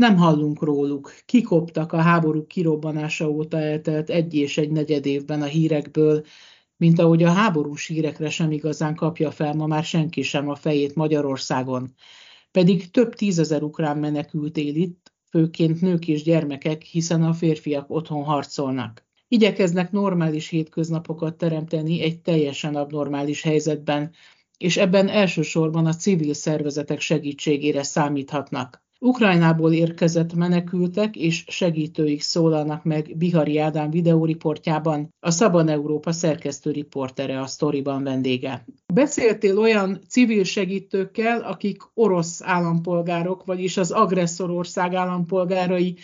Nem hallunk róluk. Kikoptak a háború kirobbanása óta eltelt egy és egy negyed évben a hírekből, mint ahogy a háborús hírekre sem igazán kapja fel ma már senki sem a fejét Magyarországon. Pedig több tízezer ukrán menekült él itt, főként nők és gyermekek, hiszen a férfiak otthon harcolnak. Igyekeznek normális hétköznapokat teremteni egy teljesen abnormális helyzetben, és ebben elsősorban a civil szervezetek segítségére számíthatnak. Ukrajnából érkezett menekültek és segítőik szólalnak meg Bihari Ádám videóriportjában, a Szabad Európa szerkesztő riportere a sztoriban vendége. Beszéltél olyan civil segítőkkel, akik orosz állampolgárok, vagyis az agresszor ország állampolgárai,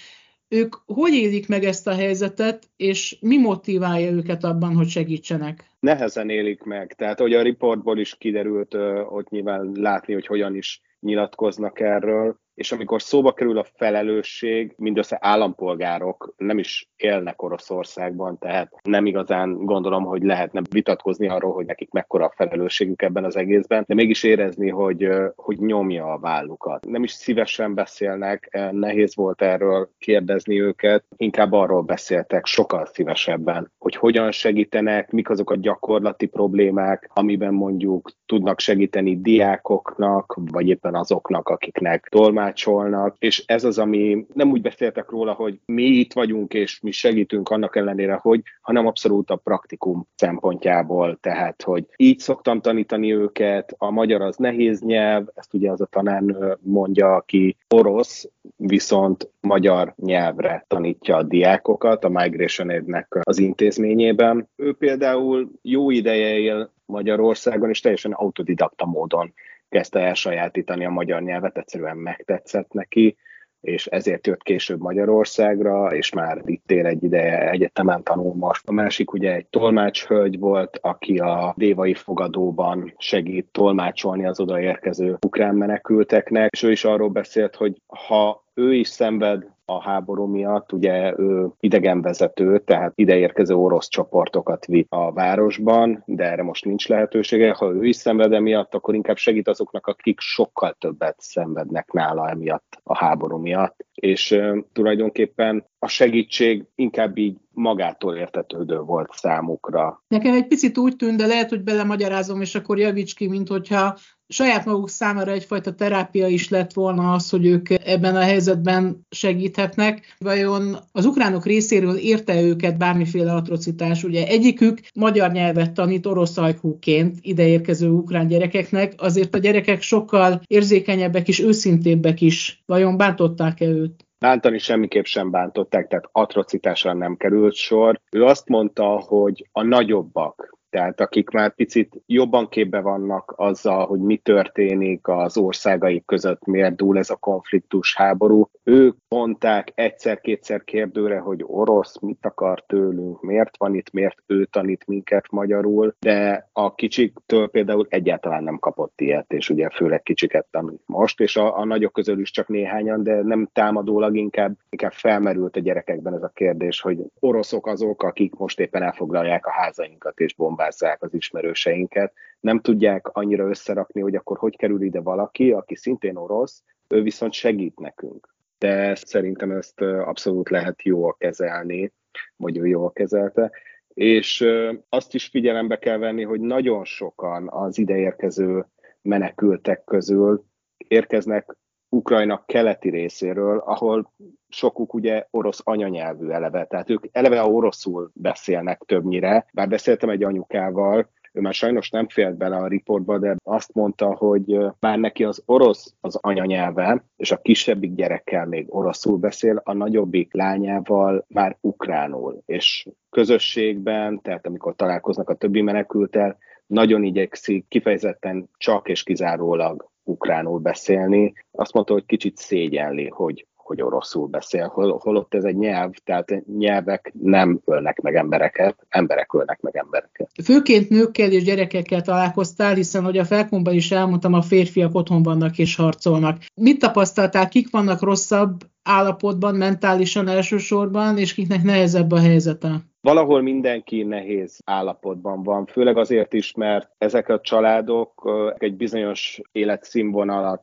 ők hogy élik meg ezt a helyzetet, és mi motiválja őket abban, hogy segítsenek? Nehezen élik meg. Tehát, hogy a riportból is kiderült, ott nyilván látni, hogy hogyan is nyilatkoznak erről és amikor szóba kerül a felelősség, mindössze állampolgárok nem is élnek Oroszországban, tehát nem igazán gondolom, hogy lehetne vitatkozni arról, hogy nekik mekkora a felelősségük ebben az egészben, de mégis érezni, hogy, hogy nyomja a vállukat. Nem is szívesen beszélnek, nehéz volt erről kérdezni őket, inkább arról beszéltek sokkal szívesebben, hogy hogyan segítenek, mik azok a gyakorlati problémák, amiben mondjuk tudnak segíteni diákoknak, vagy éppen azoknak, akiknek tolmács tolmácsolnak, és ez az, ami nem úgy beszéltek róla, hogy mi itt vagyunk, és mi segítünk annak ellenére, hogy, hanem abszolút a praktikum szempontjából, tehát, hogy így szoktam tanítani őket, a magyar az nehéz nyelv, ezt ugye az a tanárnő mondja, aki orosz, viszont magyar nyelvre tanítja a diákokat a Migration Aid-nek az intézményében. Ő például jó ideje él Magyarországon, és teljesen autodidakta módon kezdte elsajátítani a magyar nyelvet, egyszerűen megtetszett neki, és ezért jött később Magyarországra, és már itt él egy ideje egyetemen tanul most. A másik ugye egy tolmácshölgy volt, aki a dévai fogadóban segít tolmácsolni az odaérkező ukrán menekülteknek, és ő is arról beszélt, hogy ha ő is szenved a háború miatt, ugye ő idegenvezető, tehát ideérkező orosz csoportokat vitt a városban, de erre most nincs lehetősége. Ha ő is szenved emiatt, akkor inkább segít azoknak, akik sokkal többet szenvednek nála emiatt a háború miatt. És tulajdonképpen a segítség inkább így magától értetődő volt számukra. Nekem egy picit úgy tűnt, de lehet, hogy belemagyarázom, és akkor javíts ki, mint hogyha saját maguk számára egyfajta terápia is lett volna az, hogy ők ebben a helyzetben segíthetnek. Vajon az ukránok részéről érte őket bármiféle atrocitás? Ugye egyikük magyar nyelvet tanít orosz ajkúként ideérkező ukrán gyerekeknek, azért a gyerekek sokkal érzékenyebbek és őszintébbek is. Vajon bántották-e őt? Bántani semmiképp sem bántották, tehát atrocitásra nem került sor. Ő azt mondta, hogy a nagyobbak, tehát akik már picit jobban képbe vannak azzal, hogy mi történik az országaik között, miért dúl ez a konfliktus háború. Ők mondták egyszer-kétszer kérdőre, hogy orosz mit akar tőlünk, miért van itt, miért ő tanít minket magyarul, de a kicsiktől például egyáltalán nem kapott ilyet, és ugye főleg kicsiket tanít most, és a, a nagyok közül is csak néhányan, de nem támadólag inkább, inkább felmerült a gyerekekben ez a kérdés, hogy oroszok azok, akik most éppen elfoglalják a házainkat és bombát bombázzák az ismerőseinket, nem tudják annyira összerakni, hogy akkor hogy kerül ide valaki, aki szintén orosz, ő viszont segít nekünk. De szerintem ezt abszolút lehet jól kezelni, vagy ő jól kezelte. És azt is figyelembe kell venni, hogy nagyon sokan az ideérkező menekültek közül érkeznek Ukrajna keleti részéről, ahol sokuk ugye orosz anyanyelvű eleve, tehát ők eleve oroszul beszélnek többnyire, bár beszéltem egy anyukával, ő már sajnos nem félt bele a riportba, de azt mondta, hogy már neki az orosz az anyanyelve, és a kisebbik gyerekkel még oroszul beszél, a nagyobbik lányával már ukránul, és közösségben, tehát amikor találkoznak a többi menekültel, nagyon igyekszik kifejezetten csak és kizárólag ukránul beszélni. Azt mondta, hogy kicsit szégyenli, hogy hogy oroszul beszél, hol, holott ez egy nyelv, tehát nyelvek nem ölnek meg embereket, emberek ölnek meg embereket. Főként nőkkel és gyerekekkel találkoztál, hiszen, hogy a felkomban is elmondtam, a férfiak otthon vannak és harcolnak. Mit tapasztaltál, kik vannak rosszabb állapotban, mentálisan elsősorban, és kiknek nehezebb a helyzete? Valahol mindenki nehéz állapotban van, főleg azért is, mert ezek a családok egy bizonyos életszínvonalat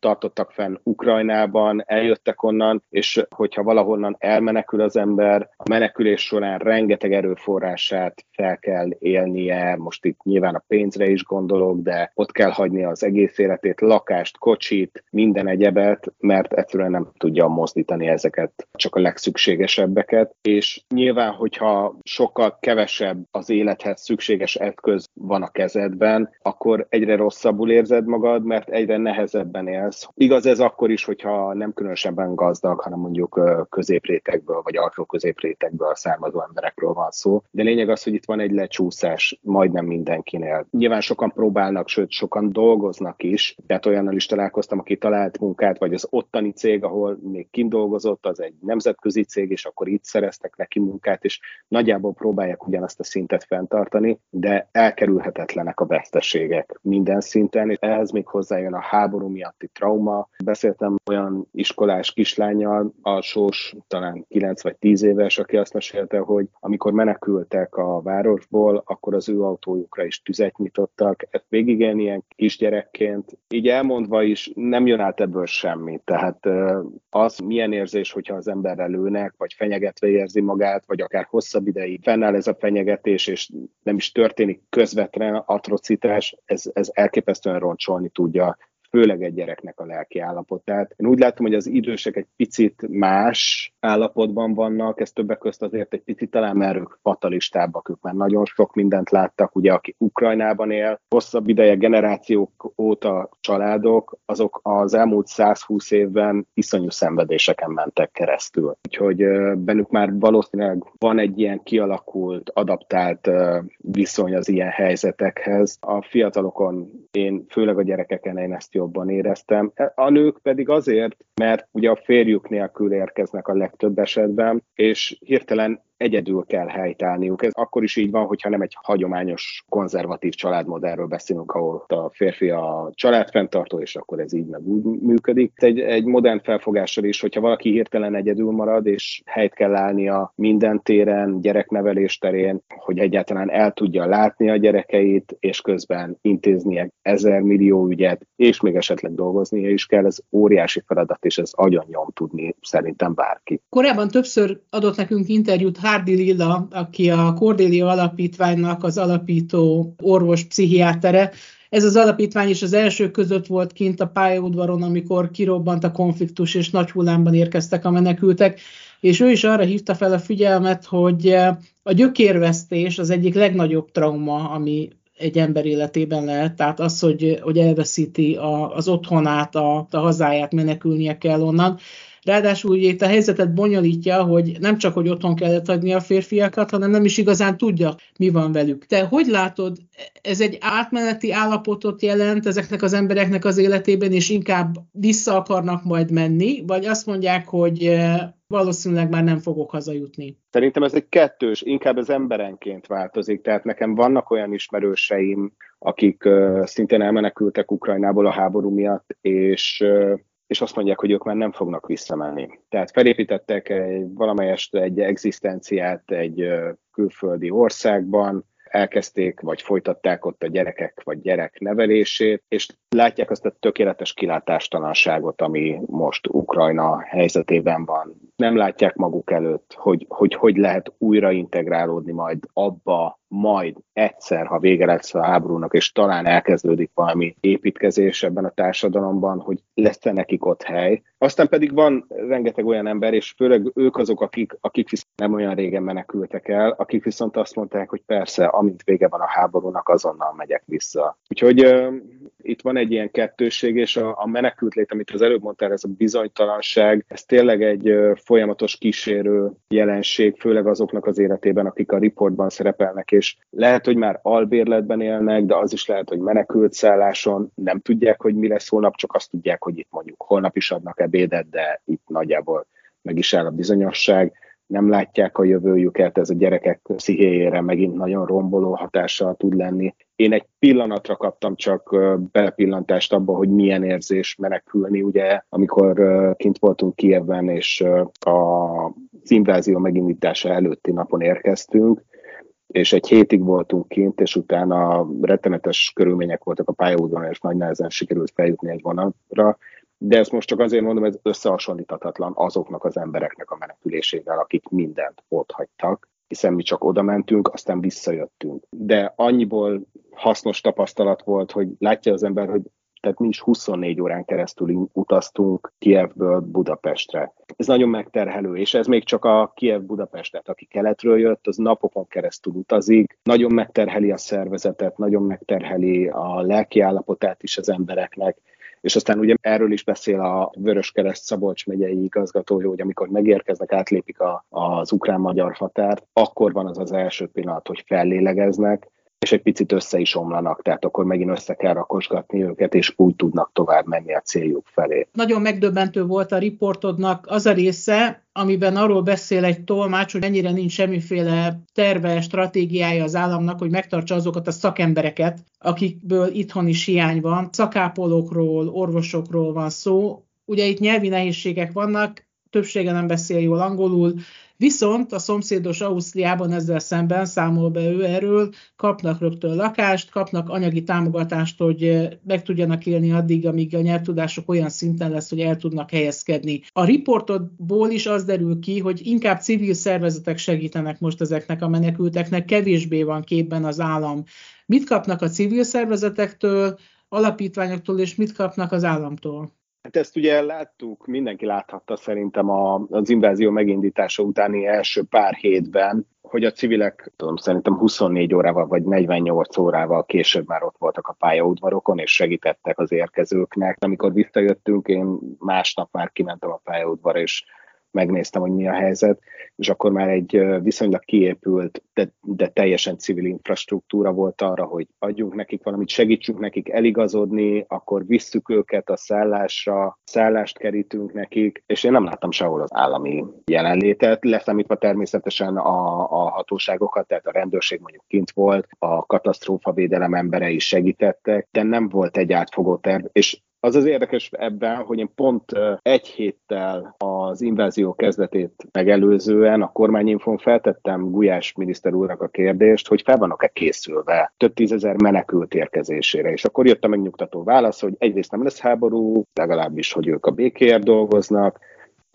tartottak fenn Ukrajnában, eljöttek onnan, és hogyha valahonnan elmenekül az ember, a menekülés során rengeteg erőforrását fel kell élnie, most itt nyilván a pénzre is gondolok, de ott kell hagyni az egész életét, lakást, kocsit, minden egyebet, mert egyszerűen nem tudja mozdítani ezeket, csak a legszükségesebbeket, és nyilván, hogyha hogyha sokkal kevesebb az élethez szükséges eszköz van a kezedben, akkor egyre rosszabbul érzed magad, mert egyre nehezebben élsz. Igaz ez akkor is, hogyha nem különösebben gazdag, hanem mondjuk középrétegből vagy alsó középrétegből származó emberekről van szó. De lényeg az, hogy itt van egy lecsúszás majdnem mindenkinél. Nyilván sokan próbálnak, sőt sokan dolgoznak is, tehát olyannal is találkoztam, aki talált munkát, vagy az ottani cég, ahol még kint dolgozott, az egy nemzetközi cég, és akkor itt szereztek neki munkát, és nagyjából próbálják ugyanazt a szintet fenntartani, de elkerülhetetlenek a veszteségek minden szinten, és ehhez még hozzájön a háború miatti trauma. Beszéltem olyan iskolás kislányjal, alsós, talán 9 vagy 10 éves, aki azt mesélte, hogy amikor menekültek a városból, akkor az ő autójukra is tüzet nyitottak. Ezt végigélni ilyen kisgyerekként, így elmondva is nem jön át ebből semmi. Tehát az milyen érzés, hogyha az emberre lőnek, vagy fenyegetve érzi magát, vagy akár hosszabb ideig. Fennáll ez a fenyegetés, és nem is történik közvetlen atrocitás, ez, ez elképesztően roncsolni tudja főleg egy gyereknek a lelki állapotát. Én úgy látom, hogy az idősek egy picit más állapotban vannak, ez többek között azért egy picit talán mert ők fatalistábbak, ők már nagyon sok mindent láttak, ugye aki Ukrajnában él, hosszabb ideje generációk óta családok, azok az elmúlt 120 évben iszonyú szenvedéseken mentek keresztül. Úgyhogy bennük már valószínűleg van egy ilyen kialakult, adaptált viszony az ilyen helyzetekhez. A fiatalokon, én főleg a gyerekeken én ezt jobban éreztem. A nők pedig azért, mert ugye a férjük nélkül érkeznek a legtöbb esetben, és hirtelen egyedül kell helytállniuk. Ez akkor is így van, hogyha nem egy hagyományos konzervatív családmodellről beszélünk, ahol a férfi a családfenntartó, és akkor ez így meg úgy működik. Egy, egy modern felfogással is, hogyha valaki hirtelen egyedül marad, és helyt kell állnia minden téren, gyereknevelés terén, hogy egyáltalán el tudja látni a gyerekeit, és közben intéznie ezer millió ügyet, és még esetleg dolgoznia is kell, ez óriási feladat, és ez agyon nyom tudni szerintem bárki. Korábban többször adott nekünk interjút Hardy Lilla, aki a Cordélia Alapítványnak az alapító orvos pszichiátere, ez az alapítvány is az első között volt kint a pályaudvaron, amikor kirobbant a konfliktus, és nagy hullámban érkeztek a menekültek, és ő is arra hívta fel a figyelmet, hogy a gyökérvesztés az egyik legnagyobb trauma, ami egy ember életében lehet, tehát az, hogy, hogy elveszíti a, az otthonát, a, a hazáját, menekülnie kell onnan. Ráadásul ugye itt a helyzetet bonyolítja, hogy nem csak, hogy otthon kellett hagyni a férfiakat, hanem nem is igazán tudja, mi van velük. Te hogy látod, ez egy átmeneti állapotot jelent ezeknek az embereknek az életében, és inkább vissza akarnak majd menni, vagy azt mondják, hogy eh, valószínűleg már nem fogok hazajutni. Szerintem ez egy kettős, inkább az emberenként változik. Tehát nekem vannak olyan ismerőseim, akik uh, szintén elmenekültek Ukrajnából a háború miatt, és uh, és azt mondják, hogy ők már nem fognak visszamenni. Tehát felépítettek egy, valamelyest egy egzisztenciát egy külföldi országban, elkezdték, vagy folytatták ott a gyerekek, vagy gyerek nevelését, és látják azt a tökéletes kilátástalanságot, ami most Ukrajna helyzetében van. Nem látják maguk előtt, hogy hogy, hogy lehet újra integrálódni majd abba, majd egyszer, ha vége lesz a háborúnak, és talán elkezdődik valami építkezés ebben a társadalomban, hogy lesz -e nekik ott hely. Aztán pedig van rengeteg olyan ember, és főleg ők azok, akik, akik viszont nem olyan régen menekültek el, akik viszont azt mondták, hogy persze, amint vége van a háborúnak, azonnal megyek vissza. Úgyhogy itt van egy ilyen kettőség, és a, a menekült lét, amit az előbb mondtál, ez a bizonytalanság, ez tényleg egy folyamatos kísérő jelenség, főleg azoknak az életében, akik a riportban szerepelnek, és. Lehet, hogy már albérletben élnek, de az is lehet, hogy menekült szálláson, nem tudják, hogy mi lesz holnap, csak azt tudják, hogy itt mondjuk holnap is adnak ebédet, de itt nagyjából meg is áll a bizonyosság nem látják a jövőjüket, ez a gyerekek pszichéjére megint nagyon romboló hatással tud lenni. Én egy pillanatra kaptam csak belepillantást abba, hogy milyen érzés menekülni, ugye, amikor kint voltunk Kievben, és az invázió megindítása előtti napon érkeztünk, és egy hétig voltunk kint, és utána rettenetes körülmények voltak a pályaudvaron, és nagy nehezen sikerült feljutni egy vonatra, de ezt most csak azért mondom, ez összehasonlíthatatlan azoknak az embereknek a menekülésével, akik mindent ott hagytak, hiszen mi csak oda mentünk, aztán visszajöttünk. De annyiból hasznos tapasztalat volt, hogy látja az ember, hogy tehát mi is 24 órán keresztül utaztunk Kievből Budapestre. Ez nagyon megterhelő, és ez még csak a Kiev-Budapest, tehát aki keletről jött, az napokon keresztül utazik, nagyon megterheli a szervezetet, nagyon megterheli a lelki állapotát is az embereknek, és aztán ugye erről is beszél a Vöröskereszt Szabolcs megyei igazgatója, hogy amikor megérkeznek, átlépik a, az ukrán-magyar határt, akkor van az az első pillanat, hogy fellélegeznek, és egy picit össze is omlanak, tehát akkor megint össze kell rakosgatni őket, és úgy tudnak tovább menni a céljuk felé. Nagyon megdöbbentő volt a riportodnak az a része, amiben arról beszél egy tolmács, hogy mennyire nincs semmiféle terve, stratégiája az államnak, hogy megtartsa azokat a szakembereket, akikből itthon is hiány van. Szakápolókról, orvosokról van szó. Ugye itt nyelvi nehézségek vannak, többsége nem beszél jól angolul, Viszont a szomszédos Ausztriában ezzel szemben számol be ő erről, kapnak rögtön lakást, kapnak anyagi támogatást, hogy eh, meg tudjanak élni addig, amíg a nyelvtudások olyan szinten lesz, hogy el tudnak helyezkedni. A riportodból is az derül ki, hogy inkább civil szervezetek segítenek most ezeknek a menekülteknek, kevésbé van képben az állam. Mit kapnak a civil szervezetektől, alapítványoktól, és mit kapnak az államtól? Hát ezt ugye láttuk, mindenki láthatta szerintem az invázió megindítása utáni első pár hétben, hogy a civilek, tudom, szerintem 24 órával vagy 48 órával később már ott voltak a pályaudvarokon, és segítettek az érkezőknek. Amikor visszajöttünk, én másnap már kimentem a pályaudvar, és megnéztem, hogy mi a helyzet, és akkor már egy viszonylag kiépült, de, de teljesen civil infrastruktúra volt arra, hogy adjunk nekik valamit, segítsünk nekik eligazodni, akkor visszük őket a szállásra, szállást kerítünk nekik, és én nem láttam sehol az állami jelenlétet, leszámítva természetesen a, a hatóságokat, tehát a rendőrség mondjuk kint volt, a katasztrófavédelem emberei segítettek, de nem volt egy átfogó terv, és az az érdekes ebben, hogy én pont egy héttel az invázió kezdetét megelőzően a kormányinfon feltettem Gulyás miniszter úrnak a kérdést, hogy fel vannak-e készülve több tízezer menekült érkezésére. És akkor jött a megnyugtató válasz, hogy egyrészt nem lesz háború, legalábbis, hogy ők a békéért dolgoznak,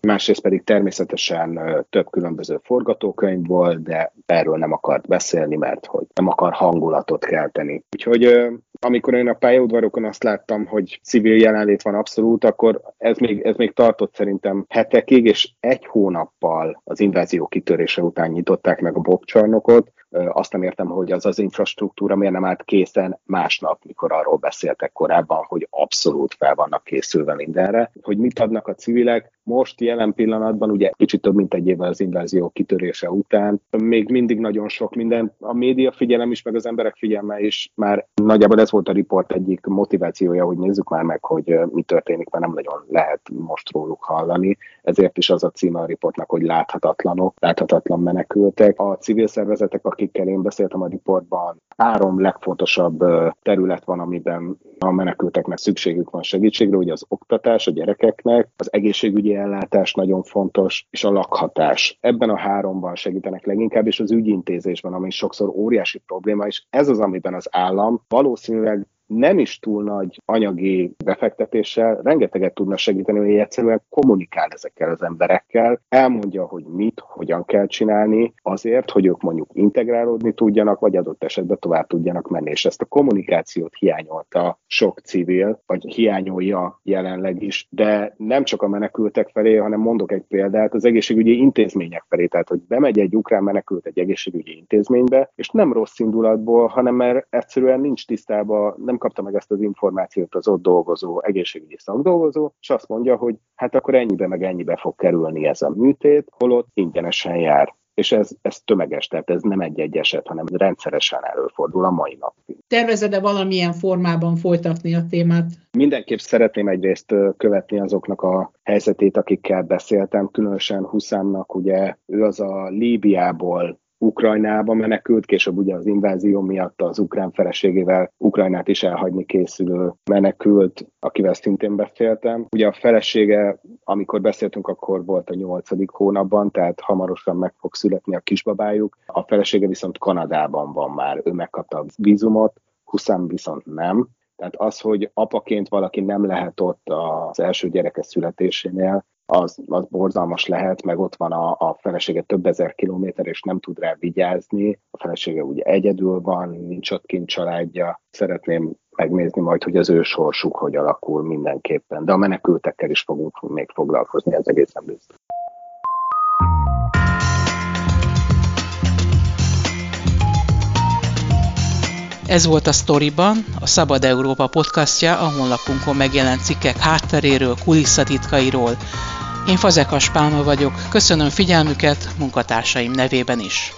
másrészt pedig természetesen több különböző forgatókönyv volt, de erről nem akart beszélni, mert hogy nem akar hangulatot kelteni. Úgyhogy amikor én a pályaudvarokon azt láttam, hogy civil jelenlét van abszolút, akkor ez még, ez még tartott szerintem hetekig, és egy hónappal az invázió kitörése után nyitották meg a bokcsarnokot, azt nem értem, hogy az az infrastruktúra miért nem állt készen másnap, mikor arról beszéltek korábban, hogy abszolút fel vannak készülve mindenre. Hogy mit adnak a civilek, most jelen pillanatban, ugye kicsit több mint egy évvel az invázió kitörése után, még mindig nagyon sok minden. A média figyelem is, meg az emberek figyelme is már nagyjából ez volt a riport egyik motivációja, hogy nézzük már meg, hogy mi történik, mert nem nagyon lehet most róluk hallani. Ezért is az a címe a riportnak, hogy láthatatlanok, láthatatlan menekültek. A civil szervezetek, akikkel én beszéltem a riportban, három legfontosabb terület van, amiben a menekülteknek szükségük van segítségre, ugye az oktatás a gyerekeknek, az egészségügyi ellátás nagyon fontos, és a lakhatás. Ebben a háromban segítenek leginkább, és az ügyintézésben, ami sokszor óriási probléma, és ez az, amiben az állam valószínűleg nem is túl nagy anyagi befektetéssel rengeteget tudna segíteni, hogy egyszerűen kommunikál ezekkel az emberekkel, elmondja, hogy mit, hogyan kell csinálni, azért, hogy ők mondjuk integrálódni tudjanak, vagy adott esetben tovább tudjanak menni. És ezt a kommunikációt hiányolta sok civil, vagy hiányolja jelenleg is, de nem csak a menekültek felé, hanem mondok egy példát, az egészségügyi intézmények felé, tehát hogy bemegy egy ukrán menekült egy egészségügyi intézménybe, és nem rossz indulatból, hanem mert egyszerűen nincs tisztában, nem kapta meg ezt az információt az ott dolgozó egészségügyi szakdolgozó, és azt mondja, hogy hát akkor ennyibe meg ennyibe fog kerülni ez a műtét, holott ingyenesen jár és ez, ez tömeges, tehát ez nem egy-egy eset, hanem rendszeresen előfordul a mai napig. Tervezed-e valamilyen formában folytatni a témát? Mindenképp szeretném egyrészt követni azoknak a helyzetét, akikkel beszéltem, különösen Huszámnak, ugye ő az a Líbiából Ukrajnába menekült, később ugye az invázió miatt az ukrán feleségével Ukrajnát is elhagyni készülő menekült, akivel szintén beszéltem. Ugye a felesége, amikor beszéltünk, akkor volt a nyolcadik hónapban, tehát hamarosan meg fog születni a kisbabájuk. A felesége viszont Kanadában van már, ő megkapta a vízumot, Huszám viszont nem. Tehát az, hogy apaként valaki nem lehet ott az első gyereke születésénél, az, az borzalmas lehet, meg ott van a, a felesége több ezer kilométer, és nem tud rá vigyázni. A felesége ugye egyedül van, nincs ott kint családja. Szeretném megnézni majd, hogy az ő sorsuk hogy alakul mindenképpen. De a menekültekkel is fogunk még foglalkozni, ez egészen biztos. Ez volt a Storyban, a Szabad Európa podcastja, a honlapunkon megjelent cikkek hátteréről, kulisszatitkairól, én Fazekas Pálma vagyok, köszönöm figyelmüket munkatársaim nevében is.